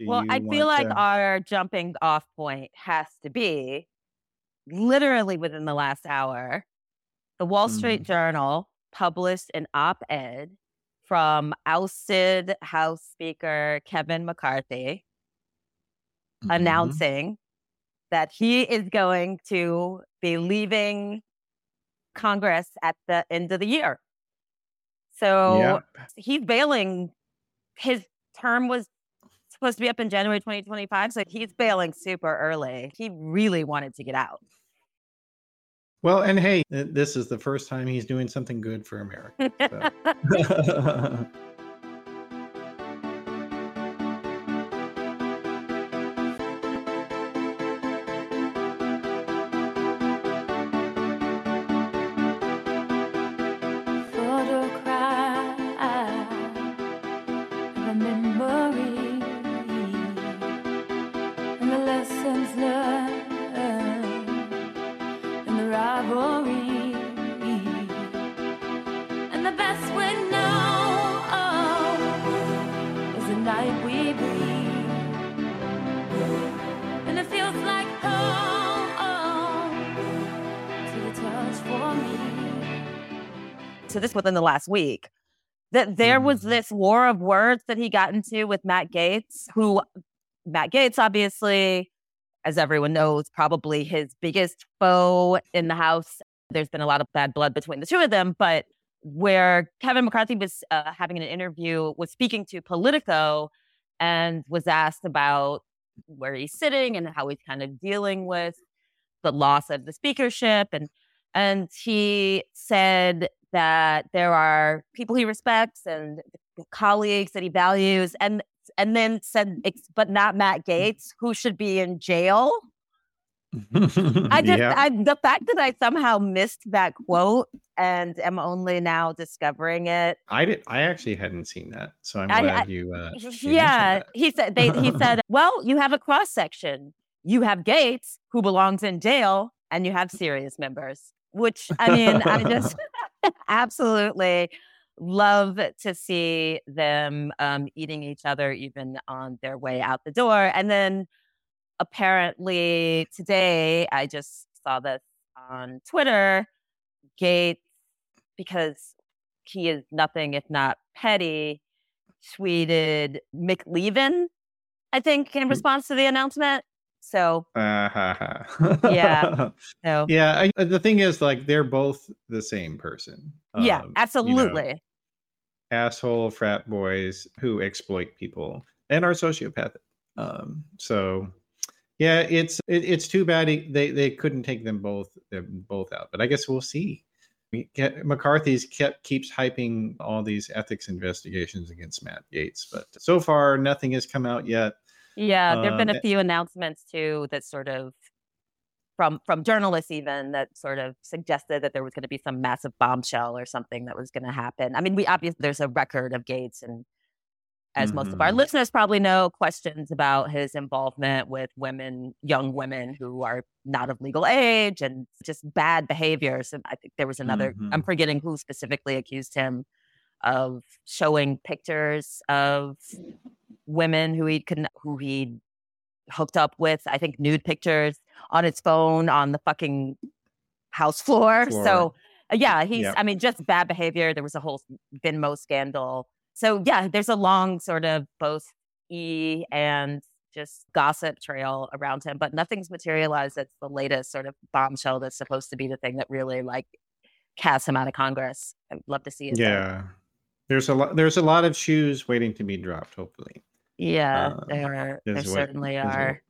Do well, I feel like to- our jumping off point has to be literally within the last hour. The Wall Street Mm. Journal published an op ed from ousted House Speaker Kevin McCarthy Mhm. announcing that he is going to be leaving Congress at the end of the year. So Yep. he's bailing. His term was supposed to be up in January 2025. So he's bailing super early. He really wanted to get out. Well, and hey, this is the first time he's doing something good for America. so. to the touch for so this within the last week that there was Mhm. this war of words that he got into with Matt Gaetz, who Matt Gaetz, obviously, as everyone knows, probably his biggest foe in the House. There's been a lot of bad blood between the two of them, but where Kevin McCarthy was uh, having an interview, was speaking to Politico and was asked about where he's sitting and how he's kind of dealing with the loss of the speakership and and he said that there are people he respects and colleagues that he values and and then said but not Matt mm. Gaetz who should be in jail. I just Yeah. I the fact that I somehow missed that quote and am only now discovering it. I did. I actually hadn't seen that, so I'm I- glad I- you. Uh, yeah, he said they he said, "Well, you have a cross section. You have Gaetz who belongs in jail and you have serious members." Which I mean, I just absolutely love to see them um, eating each other even on their way out the door. And then apparently today, I just saw this on Twitter. Gaetz, because he is nothing if not petty, tweeted McLeavin, I think, in response to the announcement. So, Uh, ha. Yeah. so yeah. I, the thing is, like, they're both the same person. yeah, Um, you know, absolutely. asshole frat boys who exploit people and are sociopathic. Um, so yeah, it's it, it's too bad he, they they couldn't take them both them both out. But I guess we'll see. We get, McCarthy's kept keeps hyping all these ethics investigations against Matt Gaetz, but so far nothing has come out yet. Yeah, there've been Um, a few announcements too that sort of from from journalists even that sort of suggested that there was going to be some massive bombshell or something that was going to happen. I mean, we obviously there's a record of Gaetz and as most of our Mhm. listeners probably know, questions about his involvement with women, young women who are not of legal age and just bad behaviors. And I think there was another, I'm Mhm. forgetting who specifically accused him of showing pictures of women who he could who he hooked up with. I think nude pictures on his phone on the fucking house floor. Floor. So yeah, he's. Yep. I mean, just bad behavior. There was a whole Venmo scandal. So yeah, there's a long sort of both e and just gossip trail around him, but nothing's materialized. That's the latest sort of bombshell that's supposed to be the thing that really like casts him out of Congress. I'd love to see it. Yeah, there's a lot. There's a lot of shoes waiting to be dropped. Hopefully, Yeah, Uh, there are. There what- certainly is what- are.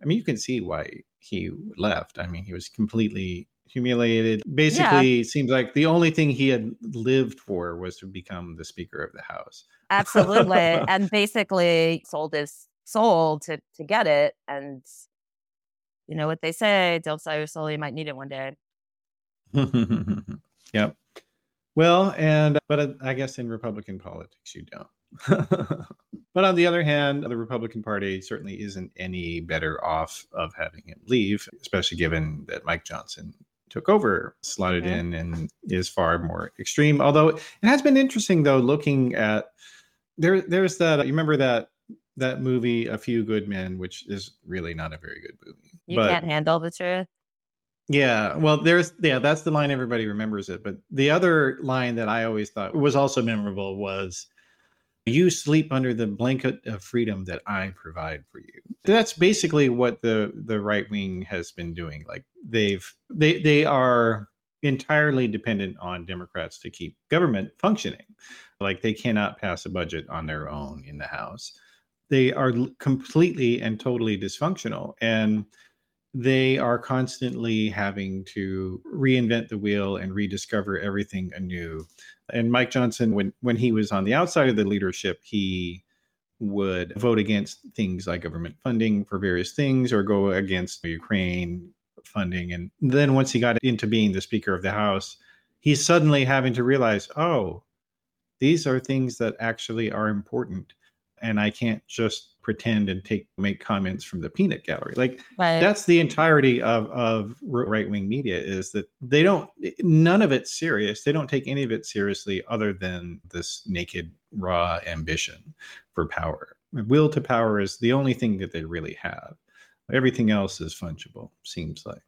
I mean, you can see why he left. I mean, he was completely humiliated. Basically, it seems like the only thing he had lived for was to become the Speaker of the House. Absolutely. and basically sold his soul to to get it. And you know what they say, your soul, you might need it one day. yep. Well, and but uh, I guess in Republican politics you don't. but on the other hand, the Republican Party certainly isn't any better off of having him leave, especially given that Mike Johnson took over, slotted Mhm. in, and is far more extreme. Although it has been interesting though, looking at there. There's that you remember that that movie A Few Good Men, which is really not a very good movie. You but can't handle the truth. yeah, well, there's yeah, that's the line everybody remembers it. But the other line that I always thought was also memorable was you sleep under the blanket of freedom that I provide for you. That's basically what the the right wing has been doing. Like they've they they are entirely dependent on Democrats to keep government functioning. Like they cannot pass a budget on their own in the House. They are completely and totally dysfunctional and they are constantly having to reinvent the wheel and rediscover everything anew. And Mike Johnson, when when he was on the outside of the leadership, he would vote against things like government funding for various things or go against Ukraine funding. And then once he got into being the Speaker of the House, he's suddenly having to realize, oh, these are things that actually are important. And I can't just pretend and take make comments from the peanut gallery. Like Right. that's the entirety of of right wing media is that they don't none of it's serious. They don't take any of it seriously other than this naked raw ambition for power. Will to power is the only thing that they really have. Everything else is fungible. Seems like.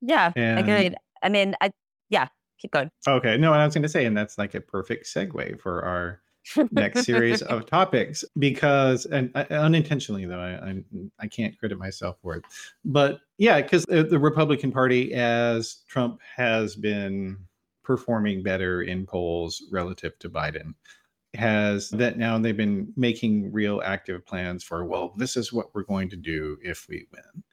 yeah, And- agreed. I mean, I yeah, keep going. Okay, no, and I was going to say, and that's like a perfect segue for our next series of topics because and uh, unintentionally though I, I i can't credit myself for it. But yeah because the, the republican party as trump has been performing better in polls relative to biden has that now they've been making real active plans for well this is what we're going to do if we win.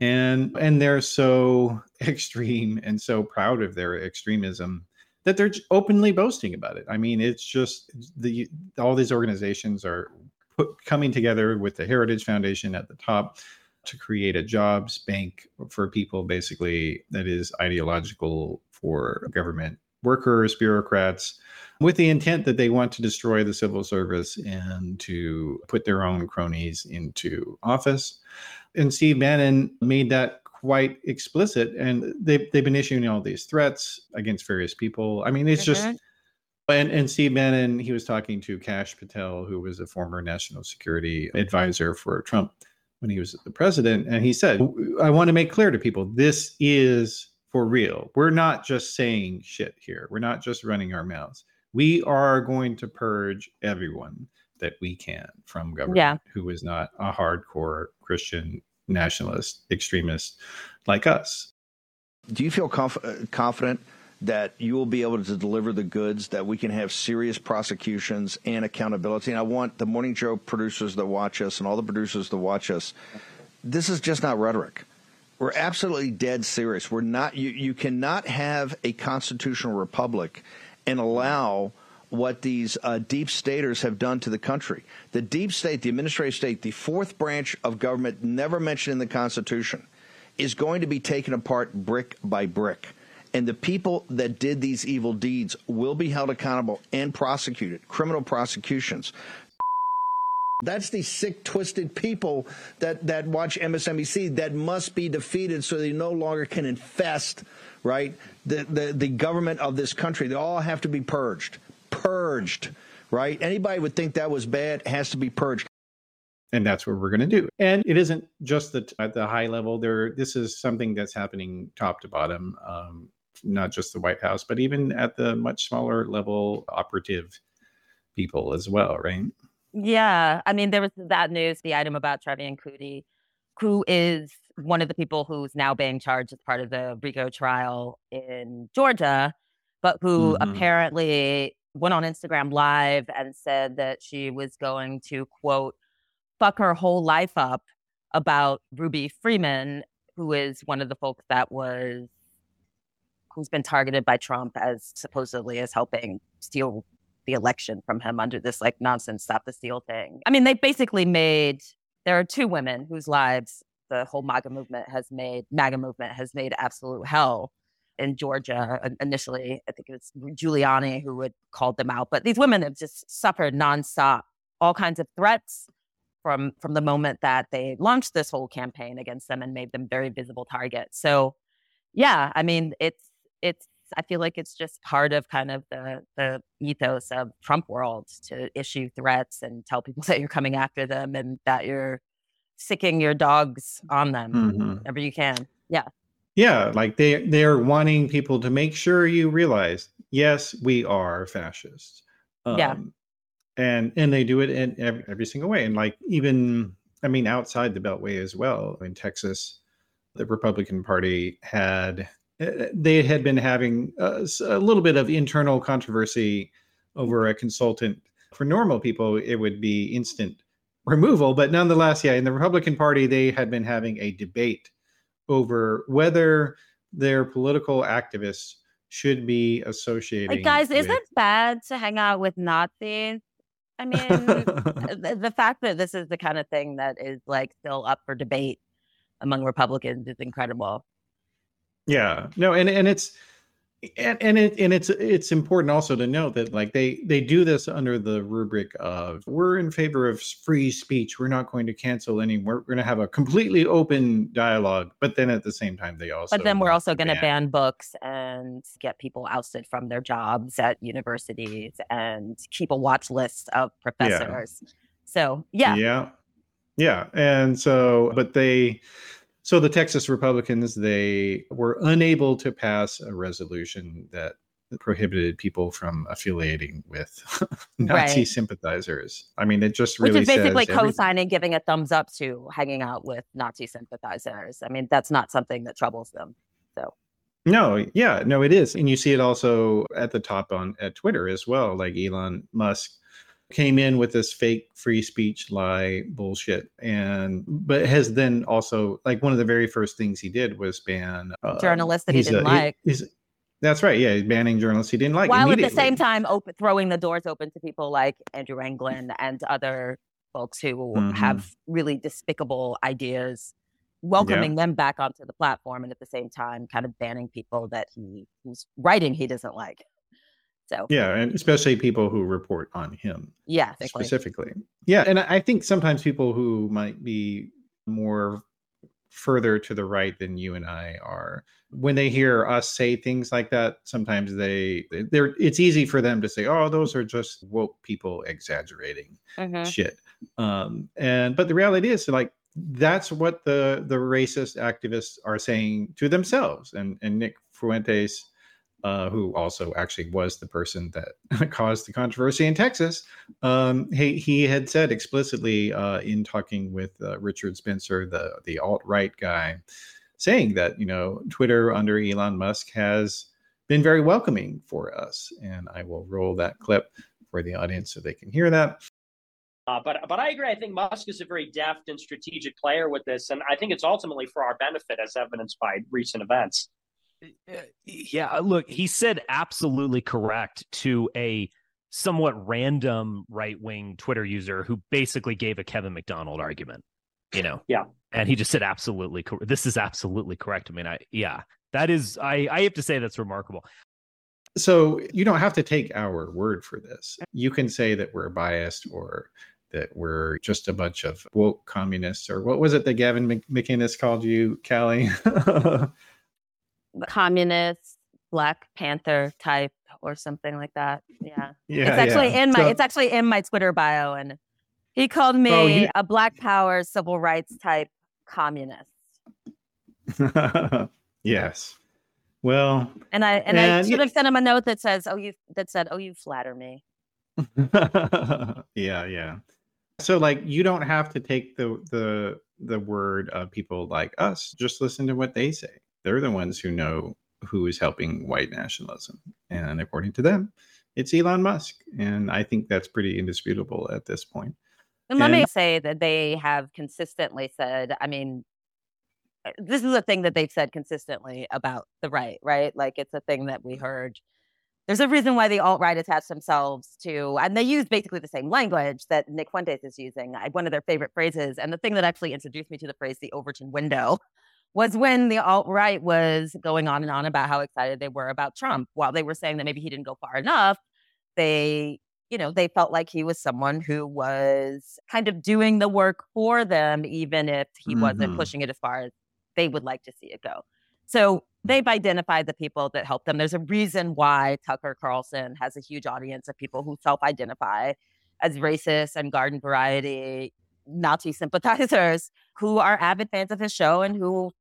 And and they're so extreme and so proud of their extremism that they're openly boasting about it. I mean, it's just the all these organizations are put, coming together with the Heritage Foundation at the top to create a jobs bank for people, basically that is ideological for government workers, bureaucrats, with the intent that they want to destroy the civil service and to put their own cronies into office. And Steve Bannon made that quite explicit and they've, they've been issuing all these threats against various people i mean it's just Mhm. and, and steve bannon he was talking to Kash Patel who was a former national security advisor for trump when he was the president and he said i want to make clear to people this is for real we're not just saying shit here we're not just running our mouths we are going to purge everyone that we can from government Yeah. who is not a hardcore christian nationalist extremists like us. Do you feel conf- uh, confident that you will be able to deliver the goods, that we can have serious prosecutions and accountability? And I want the Morning Joe producers that watch us and all the producers that watch us, this is just not rhetoric. We're absolutely dead serious. We're not, you, you cannot have a constitutional republic and allow what these uh, deep staters have done to the country. The deep state, the administrative state, the fourth branch of government never mentioned in the Constitution, is going to be taken apart brick by brick. And the people that did these evil deeds will be held accountable and prosecuted, criminal prosecutions. That's the sick, twisted people that, that watch MSNBC that must be defeated so they no longer can infest, right, the, the, the government of this country. They all have to be purged. Purged, right? Anybody would think that was bad has to be purged. and that's what we're going to do and it isn't just that at the high level there this is something that's happening top to bottom um, not just the white house but even at the much smaller level operative people as well right Yeah, I mean, there was that news, the item about Trevian Kutti, who is one of the people who's now being charged as part of the RICO trial in Georgia, but who Mhm. apparently went on Instagram Live and said that she was going to quote fuck her whole life up about Ruby Freeman, who is one of the folks that was who's been targeted by Trump as supposedly as helping steal the election from him under this like nonsense stop the steal thing. I mean, they basically made there are two women whose lives the whole MAGA movement has made MAGA movement has made absolute hell in Georgia. Initially, I think it was Giuliani who had called them out, but these women have just suffered nonstop all kinds of threats from from the moment that they launched this whole campaign against them and made them very visible targets. So, yeah, I mean, it's it's I feel like it's just part of kind of the the ethos of Trump world to issue threats and tell people that you're coming after them and that you're sicking your dogs on them Mhm. whenever you can. Yeah. Yeah, like they they're wanting people to make sure you realize, yes, we are fascists. Yeah. Um, and and they do it in every, every single way, and like even I mean outside the Beltway as well. In Texas, the Republican Party had uh, they had been having a, s- a little bit of internal controversy over a consultant. For normal people, it would be instant removal, but nonetheless, yeah, in the Republican Party, they had been having a debate over whether their political activists should be associating. Like, guys, is it bad to hang out with Nazis? I mean, the, the fact that this is the kind of thing that is like still up for debate among Republicans is incredible. yeah, no, and and it's and and it and it's it's important also to note that like they they do this under the rubric of we're in favor of free speech. We're not going to cancel any. We're, we're going to have a completely open dialogue. But then at the same time, they also But then we're also going to ban- ban books and get people ousted from their jobs at universities and keep a watch list of professors. So, yeah. Yeah. Yeah. And so, but they, so the Texas Republicans, they were unable to pass a resolution that prohibited people from affiliating with Nazi Right. sympathizers. I mean, it just Which really is basically co-signing, giving a thumbs up to hanging out with Nazi sympathizers. I mean, that's not something that troubles them. So, No, yeah, no, it is, and you see it also at the top on at Twitter as well. Like Elon Musk came in with this fake free speech lie bullshit, and but has then also like one of the very first things he did was ban uh, Journalists that he didn't a- he- like. he's- that's right, yeah, banning journalists he didn't like. while at the same time open, throwing the doors open to people like Andrew Anglin and other folks who Mhm. have really despicable ideas, welcoming them back onto the platform, and at the same time, kind of banning people that he who's writing he doesn't like. So yeah, and especially people who report on him. yeah, basically. specifically. Yeah, and I think sometimes people who might be more further to the right than you and I are, when they hear us say things like that, sometimes they they're it's easy for them to say, "Oh, those are just woke people exaggerating Mhm. shit." Um, and but the reality is, like that's what the the racist activists are saying to themselves. And and Nick Fuentes uh, who also actually was the person that caused the controversy in Texas, um, he, he had said explicitly uh, in talking with uh, Richard Spencer, the the alt right guy, saying that you know Twitter under Elon Musk has been very welcoming for us, and I will roll that clip for the audience so they can hear that. Uh, but but I agree. I think Musk is a very deft and strategic player with this, and I think it's ultimately for our benefit, as evidenced by recent events. Uh, Yeah, look, he said absolutely correct to a somewhat random right wing Twitter user who basically gave a Kevin MacDonald argument, you know? Yeah. And he just said absolutely cor- this is absolutely correct. I mean, I yeah, that is I I have to say that's remarkable. So you don't have to take our word for this. You can say that we're biased or that we're just a bunch of woke communists or what was it that Gavin McInnes called you, Kali? communist, Black Panther type, or something like that. Yeah. yeah, it's actually yeah. in my So- it's actually in my Twitter bio, and he called me Oh, he- a Black Power civil rights type communist. yes. Well, And I and I should have sent him a note that says, "Oh, you that said, oh, you flatter me." yeah, yeah. So like you don't have to take the the the word of people like us. Just listen to what they say. They're the ones who know who is helping white nationalism. And according to them, it's Elon Musk. And I think that's pretty indisputable at this point. And let me say that they have consistently said, I mean, uh, this is a thing that they've said consistently about the right, right? Like it's a thing that we heard. There's a reason why the alt right attach themselves to, and they use basically the same language that Nick Fuentes is using. I, one of their favorite phrases, and the thing that actually introduced me to the phrase the Overton window was when the alt right was going on and on about how excited they were about Trump. While they were saying that maybe he didn't go far enough, they you know, they felt like he was someone who was kind of doing the work for them, even if he wasn't Mhm. pushing it as far as they would like to see it go. So they've identified the people that help them. There's a reason why Tucker Carlson has a huge audience of people who self identify as racist and garden variety Nazi sympathizers who are avid fans of his show and who,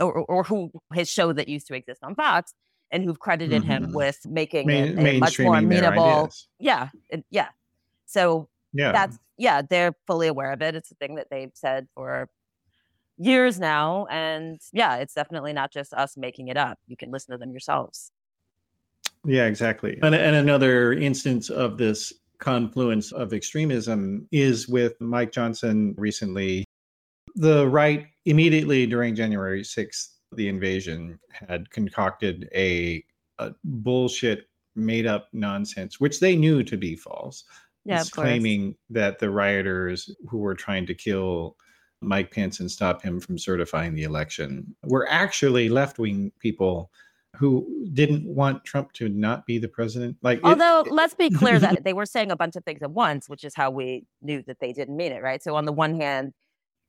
or, or who his show that used to exist on Fox and who've credited him Mhm. with making Main, it a much more amenable. Yeah. it- yeah. So Yeah. that's yeah they're fully aware of it it's a thing that they've said for years now and yeah it's definitely not just us making it up you can listen to them yourselves Yeah, exactly. And, and another instance of this confluence of extremism is with Mike Johnson recently. The right, immediately during January 6th, the invasion, had concocted a, a bullshit, made up nonsense, which they knew to be false. yeah It's of course claiming that the rioters who were trying to kill Mike Pence and stop him from certifying the election were actually left wing people who didn't want Trump to not be the president. Like, it- although let's be clear that they were saying a bunch of things at once which is how we knew that they didn't mean it right so on the one hand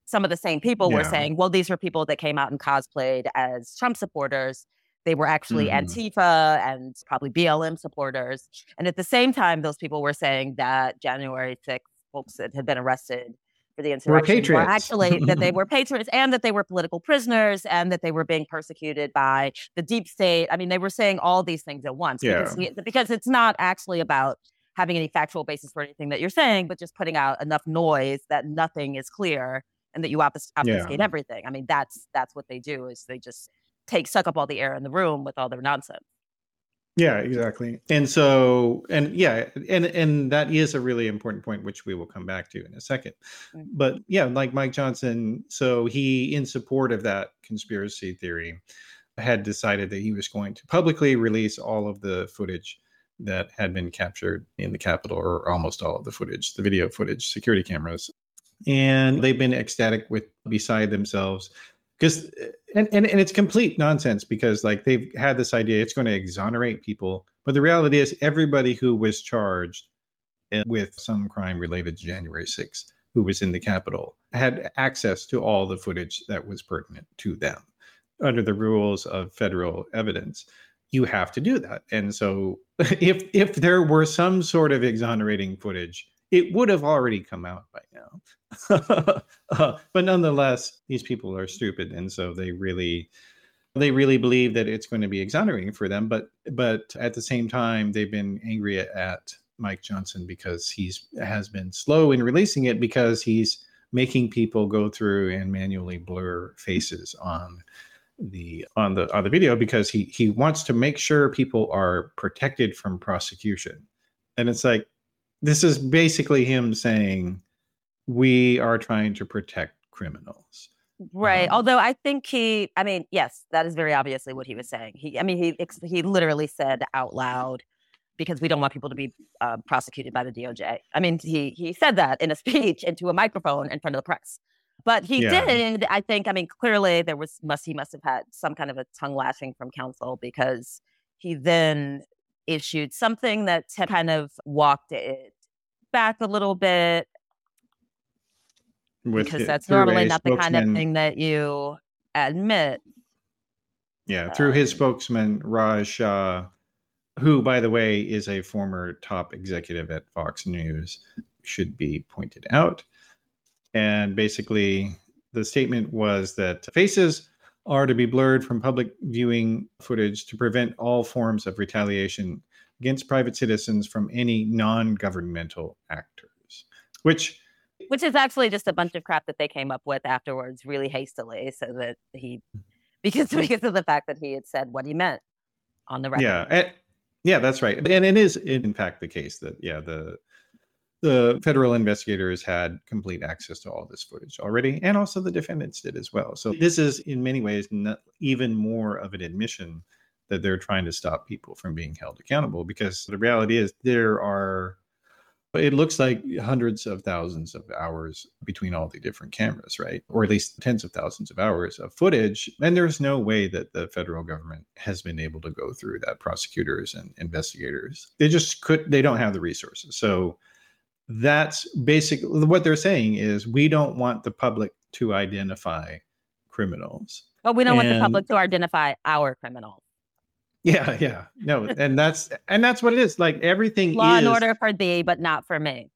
some of the same people were saying well these were people that came out and cosplayed as trump supporters they were actually Mhm. antifa and probably blm supporters and at the same time those people were saying that january 6th folks that had been arrested for the insurrection were patriots. actually that they were patriots and that they were political prisoners and that they were being persecuted by the deep state. I mean, they were saying all these things at once because, Yeah. we- because it's not actually about having any factual basis for anything that you're saying, but just putting out enough noise that nothing is clear and that you obfus- obfuscate everything. I mean, that's that's what they do is they just take suck up all the air in the room with all their nonsense. yeah, exactly. And so, and yeah, and and that is a really important point, which we will come back to in a second. Mm. But yeah, like Mike Johnson, so he, in support of that conspiracy theory, had decided that he was going to publicly release all of the footage that had been captured in the Capitol, or almost all of the footage, the video footage, security cameras. And they've been ecstatic with beside themselves. Because and, and and it's complete nonsense because like they've had this idea it's going to exonerate people. But the reality is everybody who was charged uh, with some crime related to january 6th who was in the capitol had access to all the footage that was pertinent to them. Under the rules of federal evidence you have to do that. And so if if there were some sort of exonerating footage it would have already come out by now. Uh, but nonetheless these people are stupid and so they really they really believe that it's going to be exonerating for them but but at the same time they've been angry at mike johnson because he's has been slow in releasing it because he's making people go through and manually blur faces on the on the on the video because he he wants to make sure people are protected from prosecution. And it's like this is basically him saying we are trying to protect criminals Right. Um, Although I think he, I mean, yes, that is very obviously what he was saying. He, I mean, he he literally said out loud because we don't want people to be uh, prosecuted by the DOJ. I mean, he he said that in a speech into a microphone in front of the press. But he Yeah. did. I think. I mean, clearly there was must he must have had some kind of a tongue lashing from counsel because he then issued something that kind of walked it back a little bit with because it- that's normally not the kind of thing that you admit. Yeah, through his spokesman Raj Shah, who, by the way, is a former top executive at Fox News, should be pointed out. And basically, the statement was that faces are to be blurred from public viewing footage to prevent all forms of retaliation against private citizens from any non-governmental actors. Which, which is actually just a bunch of crap that they came up with afterwards really hastily so that he because because of the fact that he had said what he meant on the record. yeah, and, yeah, that's right. And it is, in fact, the case that yeah the the federal investigators had complete access to all this footage already, and also the defendants did as well. So this is, in many ways, even more of an admission that they're trying to stop people from being held accountable. Because the reality is, there are, it looks like hundreds of thousands of hours between all the different cameras, right? Or at least tens of thousands of hours of footage, and there's no way that the federal government has been able to go through that. Prosecutors and investigators, they just could, they don't have the resources. So that's basically what they're saying is we don't want the public to identify criminals But we don't want the public to identify our criminals. Yeah, yeah. No, and that's and that's what it is. Like everything Law is and order for thee, but not for me.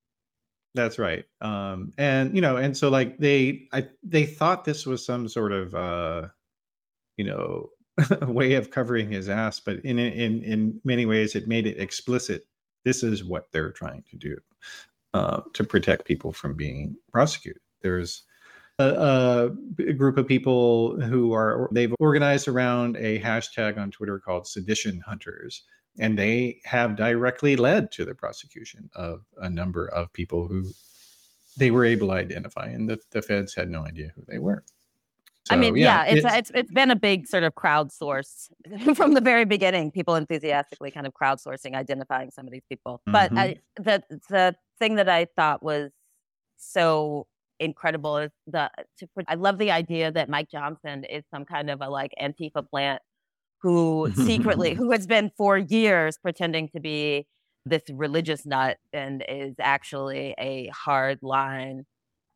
That's right. Um, and you know, and so like they, I they thought this was some sort of, uh, you know, way of covering his ass, but in in in many ways, it made it explicit. This is what they're trying to do uh, to protect people from being prosecuted. There's a, a group of people who are they've organized around a hashtag on Twitter called Sedition Hunters, and they have directly led to the prosecution of a number of people who they were able to identify, and the, the feds had no idea who they were. I mean, yeah, it's, it's it's been a big sort of crowdsource from the very beginning. People enthusiastically kind of crowdsourcing, identifying some of these people. But Mhm. I, the the thing that I thought was so incredible is the to, put- I love the idea that Mike Johnson is some kind of a like Antifa plant who secretly who has been for years pretending to be this religious nut and is actually a hard line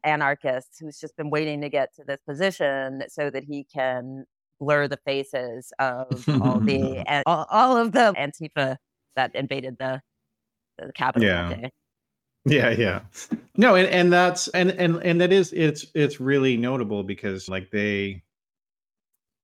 anarchist who's just been waiting to get to this position so that he can blur the faces of all the all, all of the Antifa that invaded the the Capitol. that Yeah. Yeah yeah no and, and that's and and and that is it's it's really notable because like they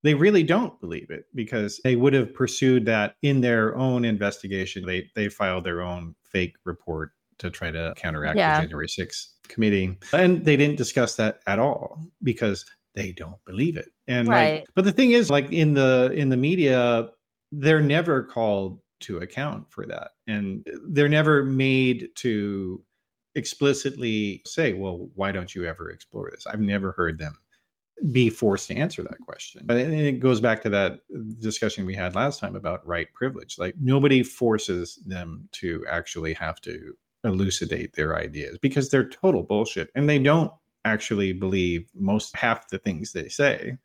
they really don't believe it because they would have pursued that in their own investigation they they filed their own fake report to try to counteract Yeah. the january 6th committee and they didn't discuss that at all because they don't believe it and Right. like but the thing is like in the in the media they're never called to account for that. And they're never made to explicitly say well why don't you ever explore this? I've never heard them be forced to answer that question. But it- goes back to that discussion we had last time about right privilege. Like nobody forces them to actually have to elucidate their ideas because they're total bullshit and they don't actually believe most half the things they say.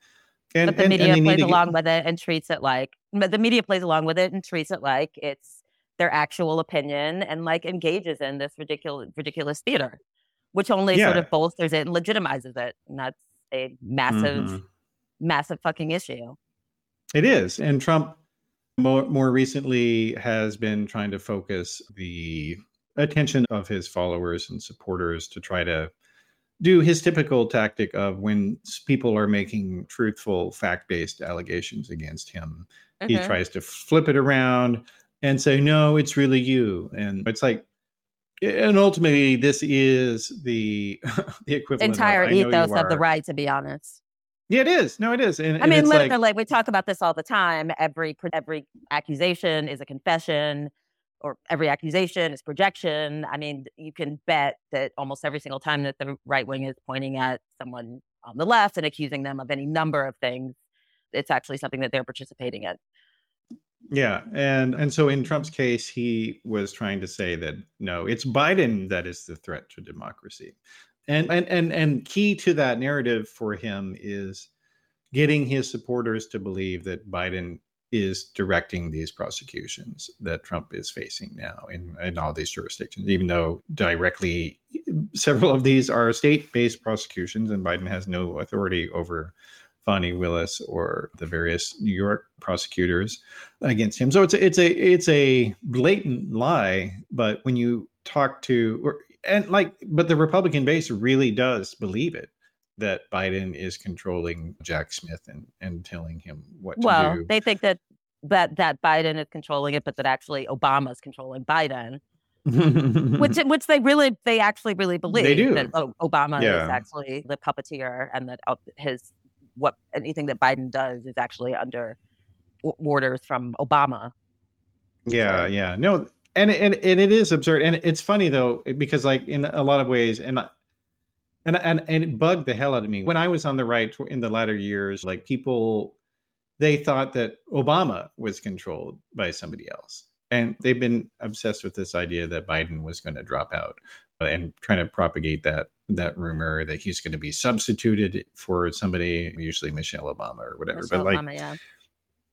And, but the and- and media need plays to get- along with it and treats it like the media plays along with it and treats it like it's their actual opinion and like engages in this ridiculous ridiculous theater which only sort of bolsters it and legitimizes it and that's a massive Mhm. massive fucking issue It is. And Trump more, more recently has been trying to focus the attention of his followers and supporters to try to do his typical tactic of when people are making truthful, fact based allegations against him, he Mhm. tries to flip it around and say, no, it's really you. And it's like, and ultimately, this is the the equivalent. entire "I know you ethos of the are." right to be honest Yeah, it is. No, it is. And, I and mean, literally, like, like, we talk about this all the time. Every every accusation is a confession, or every accusation is projection. I mean, you can bet that almost every single time that the right wing is pointing at someone on the left and accusing them of any number of things, it's actually something that they're participating in. Yeah, and and so in Trump's case, he was trying to say that no, it's Biden that is the threat to democracy, and and and and key to that narrative for him is getting his supporters to believe that Biden is directing these prosecutions that Trump is facing now in in all these jurisdictions, even though directly several of these are state-based prosecutions, and Biden has no authority over Fani Willis or the various New York prosecutors against him. So it's a, it's a it's a blatant lie. But when you talk to or, and like, but the Republican base really does believe it that Biden is controlling Jack Smith and and telling him what to do. Well, they think that that that Biden is controlling it, but that actually Obama is controlling Biden, which which they really they actually really believe they do. that Obama Yeah. is actually the puppeteer and that uh, his what anything that Biden does is actually under orders from Obama. Yeah, yeah. No, and and and it is absurd. And it's funny though because like in a lot of ways and and and and it bugged the hell out of me when I was on the right in the latter years like people they thought that Obama was controlled by somebody else. And they've been obsessed with this idea that Biden was going to drop out uh, and trying to propagate that that rumor that he's going to be substituted for somebody, usually Michelle Obama or whatever. Michelle but like Obama, yeah.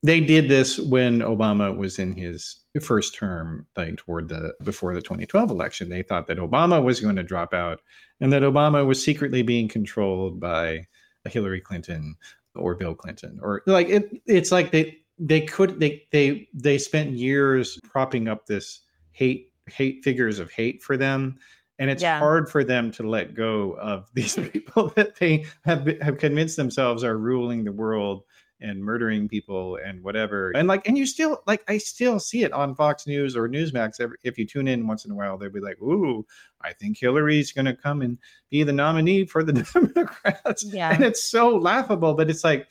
they did this when Obama was in his first term, like toward the before the 2012 election. They thought that Obama was going to drop out and that Obama was secretly being controlled by Hillary Clinton or Bill Clinton or like it. It's like they they could they they they spent years propping up this hate hate figures of hate for them and it's Yeah. hard for them to let go of these people that they have have convinced themselves are ruling the world and murdering people and whatever and like and you still like i still see it on fox news or newsmax every, if you tune in once in a while they'll be like ooh i think hillary's going to come and be the nominee for the democrats Yeah. and it's so laughable but it's like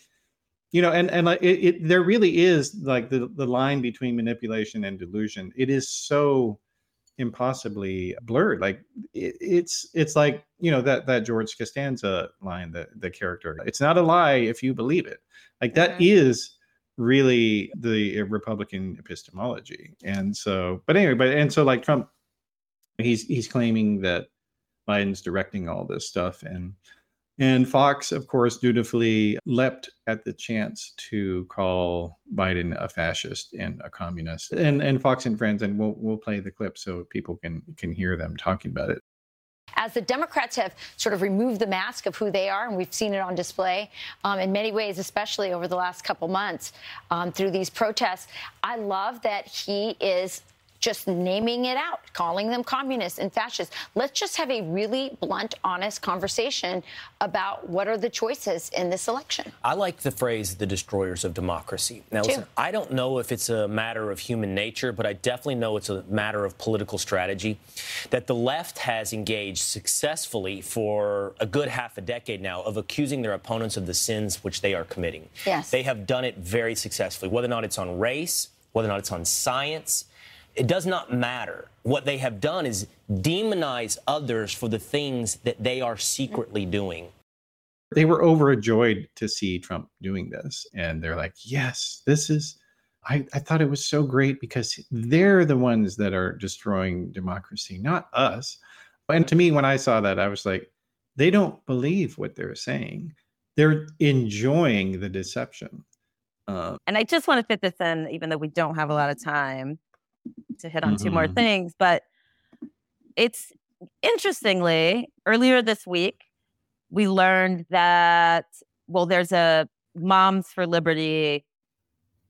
you know and and like it, it there really is like the the line between manipulation and delusion it is so impossibly blurred like it, it's it's like you know that that george costanza line the the character it's not a lie if you believe it like that Mhm. is really the republican epistemology and so but anyway but and so like trump he's he's claiming that biden's directing all this stuff and and Fox, of course, dutifully leapt at the chance to call Biden a fascist and a communist. And and Fox and Friends, and we'll we'll play the clip so people can can hear them talking about it. as the Democrats have sort of removed the mask of who they are, and we've seen it on display um, in many ways, especially over the last couple months um, through these protests. I love that he is just naming it out, calling them communists and fascists. Let's just have a really blunt, honest conversation about what are the choices in this election. I like the phrase the destroyers of democracy. Now, Too. listen, I don't know if it's a matter of human nature, but I definitely know it's a matter of political strategy. That the left has engaged successfully for a good half a decade now of accusing their opponents of the sins which they are committing. Yes. They have done it very successfully, whether or not it's on race, whether or not it's on science. It does not matter. What they have done is demonize others for the things that they are secretly doing. They were overjoyed to see Trump doing this, and they're like, "Yes, this is." I, I thought it was so great because they're the ones that are destroying democracy, not us. And to me, when I saw that, I was like, they don't believe what they're saying. They're enjoying the deception. Uh, And I just want to fit this in, even though we don't have a lot of time to hit on two more Mhm. things. But it's interestingly, earlier this week, we learned that, well, there's a Moms for Liberty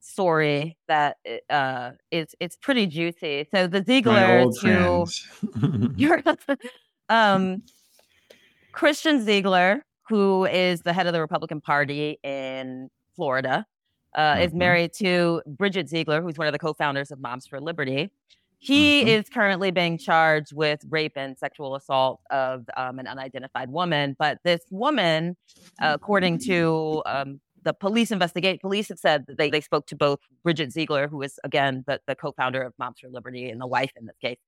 story that uh, is it's pretty juicy. So the Ziegler to your um Christian Ziegler, who is the head of the Republican Party in Florida, uh, is Mhm. married to Bridget Ziegler, who's one of the co-founders of Moms for Liberty. He Mhm. is currently being charged with rape and sexual assault of um, an unidentified woman. But this woman, according to um, the police investigate, police have said that they, they spoke to both Bridget Ziegler, who is again the, the co-founder of Moms for Liberty and the wife in this case,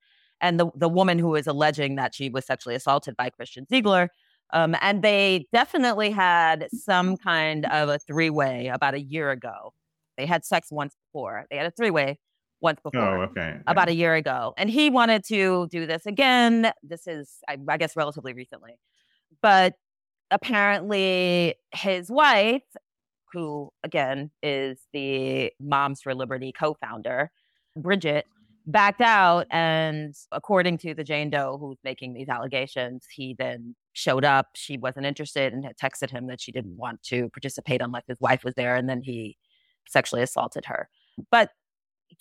and the, the woman who is alleging that she was sexually assaulted by Christian Ziegler. Um, and they definitely had some kind of a three way about a year ago. They had sex once before. They had a three way once before. oh, before okay. about a year ago. And he wanted to do this again. This is, I, I guess, relatively recently. But apparently, his wife, who again is the Moms for Liberty co founder, Bridget, backed out. And according to the Jane Doe who's making these allegations, he then showed up. She wasn't interested and had texted him that she didn't mm. want to participate unless his wife was there. And then he sexually assaulted her. But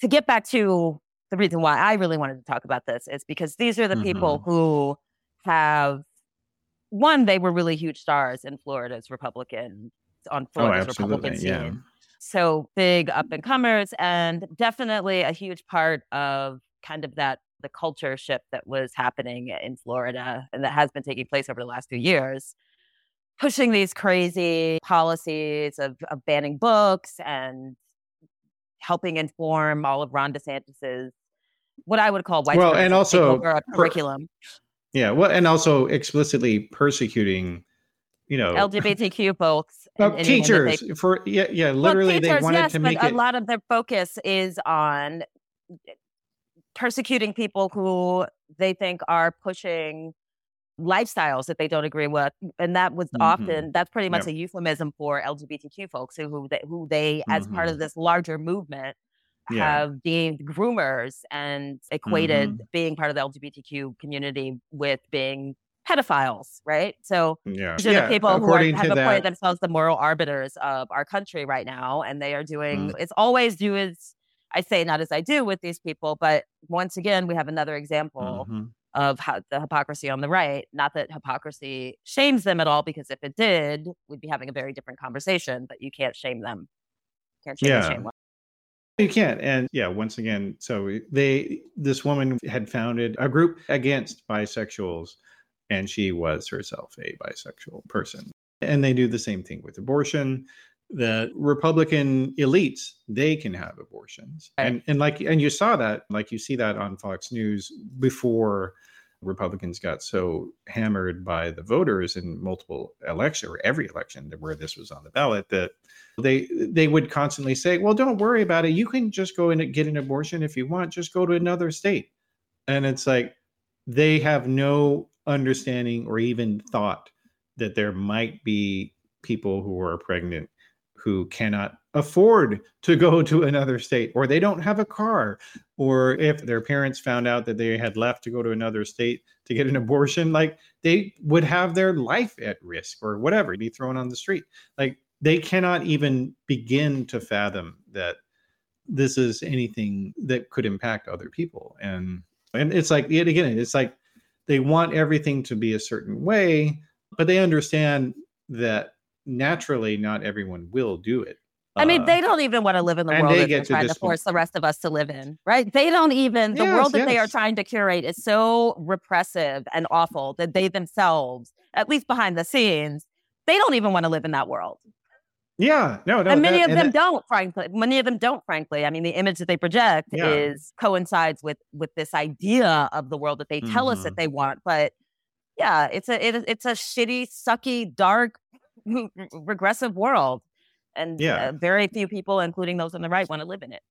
to get back to the reason why I really wanted to talk about this is because these are the people mm-hmm. who have one, they were really huge stars in Florida's Republican on Oh, Florida's Republican absolutely. scene Yeah. So big up and comers and definitely a huge part of kind of that the culture shift that was happening in Florida and that has been taking place over the last few years pushing these crazy policies of, of banning books and helping inform all of Ron DeSantis's what I would call white Well, and also per- curriculum Yeah. Well, and also explicitly persecuting, you know, LGBTQ folks and that they teachers for yeah, yeah. Well, Literally, they teachers, wanted yes, to but make a lot of their focus is on persecuting people who they think are pushing lifestyles that they don't agree with, and that was Mhm. often that's pretty much Yep. a euphemism for LGBTQ folks who who they, who they as part Mhm. of this larger movement Yeah. have deemed groomers and equated Mm-hmm. being part of the LGBTQ community with being pedophiles, right? So Yeah. these are yeah. the people who are, have to appointed themselves the moral arbiters of our country right now, and they are doing. Mm. It's always do as I say, not as I do with these people. But once again, we have another example Mhm. of how the hypocrisy on the right. Not that hypocrisy shames them at all, because if it did, we'd be having a very different conversation. But you can't shame them. Can't shame Yeah. the shameless. You can't. And yeah, once again, so they this woman had founded a group against bisexuals, and she was herself a bisexual person. And they do the same thing with abortion. The Republican elites, they can have abortions. Right. And and like and you saw that, like you see that on Fox News before Republicans got so hammered by the voters in multiple elections or every election where this was on the ballot that they they would constantly say, "Well, don't worry about it. You can just go and get an abortion if you want. Just go to another state." And it's like they have no understanding or even thought that there might be people who are pregnant who cannot afford to go to another state or they don't have a car or if their parents found out that they had left to go to another state to get an abortion like they would have their life at risk or whatever be thrown on the street. Like they cannot even begin to fathom that this is anything that could impact other people. And and it's like yet again it's like they want everything to be a certain way but they understand that naturally not everyone will do it I mean, Uh, they don't even want to live in the and world that they're to trying to this point. force the rest of us to live in, right? They don't even, the Yes, world that they are trying to curate is so repressive and awful that they themselves, at least behind the scenes, they don't even want to live in that world. Yeah no no and many that- of and them that- don't, frankly. Many of them don't, frankly. I mean, the image that they project Yeah. is coincides with with this idea of the world that they tell us Mhm. that they want. But yeah, it's a it, it's a shitty, sucky, dark, regressive world. And Yeah. uh, very few people, including those on the right, want to live in it.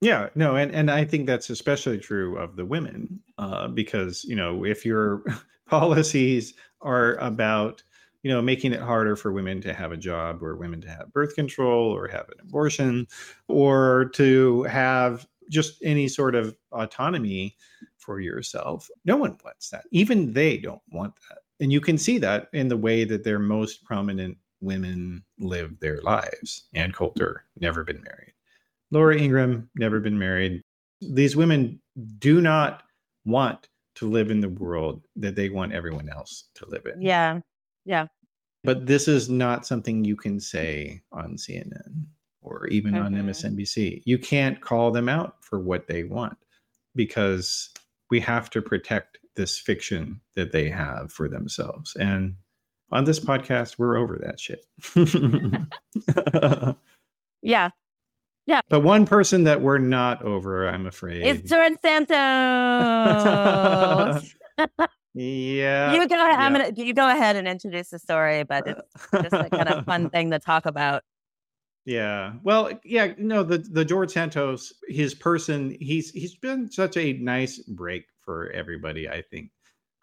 Yeah, no, and and I think that's especially true of the women, uh, because you know if your policies are about you know making it harder for women to have a job or women to have birth control or have an abortion or to have just any sort of autonomy for yourself, no one wants that. Even they don't want that, and you can see that in the way that their most prominent women live their lives. Ann Coulter never been married. Laura Ingraham, never been married. These women do not want to live in the world that they want everyone else to live in. Yeah. Yeah. But this is not something you can say on CNN or even on Mhm. MSNBC. You can't call them out for what they want because we have to protect this fiction that they have for themselves. And on this podcast, we're over that shit. Yeah. Yeah. But one person that we're not over, I'm afraid. It's Jordan Santos. yeah. you go ahead. I'm gonna you go ahead and introduce the story, but uh, it's just a kind of fun thing to talk about. Yeah. Well, yeah, no, the the George Santos, his person, he's he's been such a nice break for everybody, I think.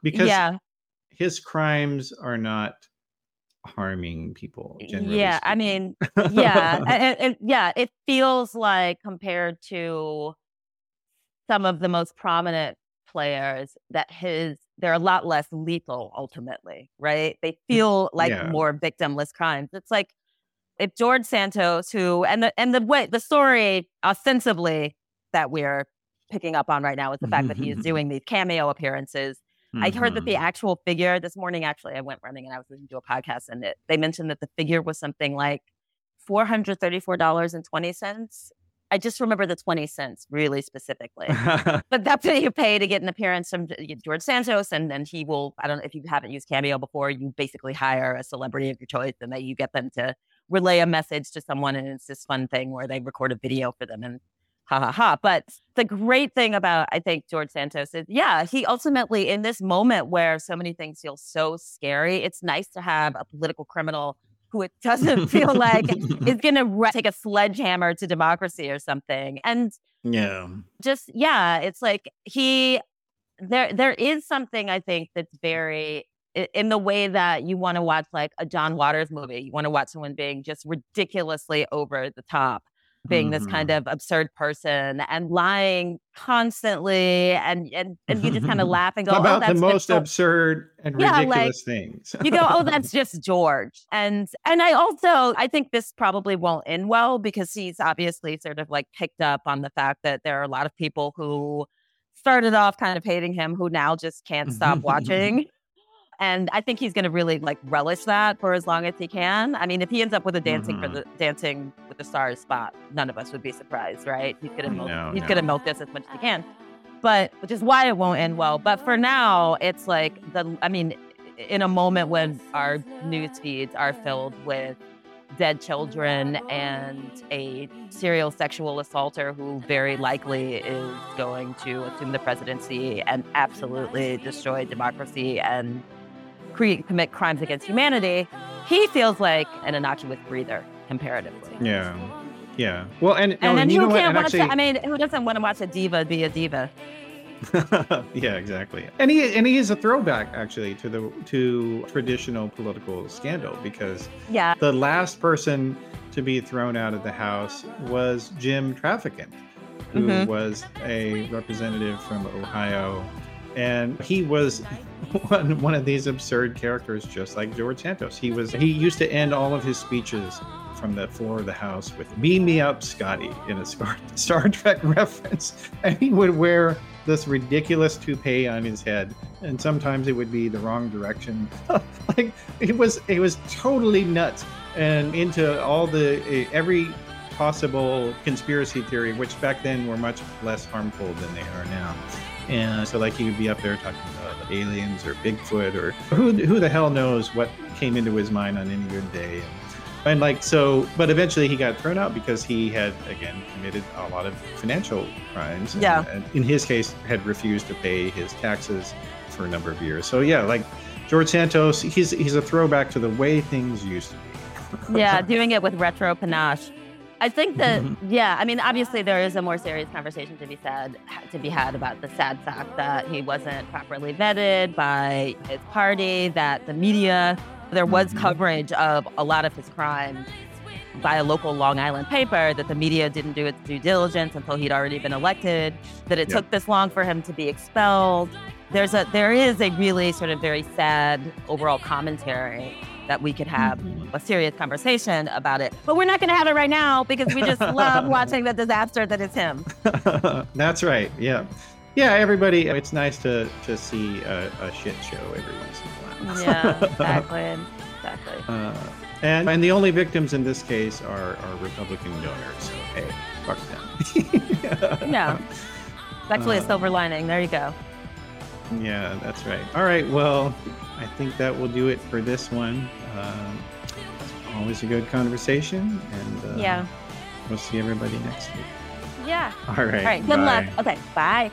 Because yeah. his crimes are not harming people generally. Yeah. I mean, yeah. and- and yeah, it feels like compared to some of the most prominent players that his they're a lot less lethal ultimately, right? They mm, feel like yeah. more victimless crimes. It's like if George Santos, who and the and the way the story ostensibly that we're picking up on right now is the fact that he is doing these cameo appearances. Mm-hmm. I heard that the mm-hmm. actual figure this morning, actually, I went running and I was listening to a podcast, and it, they mentioned that the figure was something like $434.20 I just remember the twenty cents really specifically, but that's what you pay to get an appearance from uh, George Santos, and then he will. I don't know if you haven't used Cameo before. You basically hire a celebrity of your choice, and then you get them to relay a message to someone, and it's this fun thing where they record a video for them and ha ha ha. But the great thing about I think George Santos is, yeah, he ultimately in this moment where so many things feel so scary, it's nice to have a political criminal who it doesn't feel like is going to re- take a sledgehammer to democracy or something. And yeah. just yeah, it's like he there there is something I think that's very in the way that you want to watch like a John Waters movie. You want to watch someone being just ridiculously over the top. Being this kind Mhm. of absurd person and lying constantly and and, and you just kind of laugh and go, oh, about that's the most so-" absurd and Yeah, like, ridiculous things. you go, oh, that's just George. And and I also I think this probably won't end well because he's obviously sort of like picked up on the fact that there are a lot of people who started off kind of hating him who now just can't stop watching. And I think he's going to really like relish that for as long as he can. I mean, if he ends up with a dancing for Mhm. the dancing with the stars spot, none of us would be surprised, right? He's going to milk, No, he's no. going to milk this as much as he can. But which is why it won't end well. But for now, it's like the I mean, in a moment when our news feeds are filled with dead children and a serial sexual assaulter who very likely is going to assume the presidency and absolutely destroy democracy and create, commit crimes against humanity, he feels like an innocuous breather comparatively. yeah, yeah. Well, and And no, then you who can't watch actually? I mean, who doesn't want to watch a diva be a diva? yeah, exactly. And he and he is a throwback actually to the to traditional political scandal because Yeah. the last person to be thrown out of the house was Jim Traficant, who Mhm. was a representative from Ohio, and he was one, one of these absurd characters, just like George Santos. He was he used to end all of his speeches from the floor of the house with "Beam me up, Scotty" in a Star, Star Trek reference, and he would wear this ridiculous toupee on his head, and sometimes it would be the wrong direction. like it was, it was totally nuts, and into all the every possible conspiracy theory, which back then were much less harmful than they are now. And so, like, he would be up there talking about aliens or Bigfoot or who who the hell knows what came into his mind on any good day. And like so, but eventually he got thrown out because he had again committed a lot of financial crimes. and- Yeah. and in his case, had refused to pay his taxes for a number of years. So yeah, like George Santos, he's he's a throwback to the way things used to be. yeah, doing it with retro panache. I think that yeah, I mean obviously there is a more serious conversation to be said to be had about the sad fact that he wasn't properly vetted by his party, that the media there was Mhm. coverage of a lot of his crimes by a local Long Island paper that the media didn't do its due diligence until he'd already been elected, that it Yep. took this long for him to be expelled. There's a there is a really sort of very sad overall commentary that we could have a serious conversation about it. But we're not going to have it right now because we just love watching the disaster that is him. That's right. Yeah. Yeah, everybody, it's nice to to see a, a shit show every once in a while. Yeah, exactly. Exactly. Uh, and and the only victims in this case are, are Republican donors. So hey, fuck them. Yeah. It's actually a Uh, silver lining. There you go. Yeah, that's right. All right. Well, I think that will do it for this one. Uh, always a good conversation, and uh, yeah, we'll see everybody next week. Yeah. All right. All right. Good bye. luck. Okay. Bye.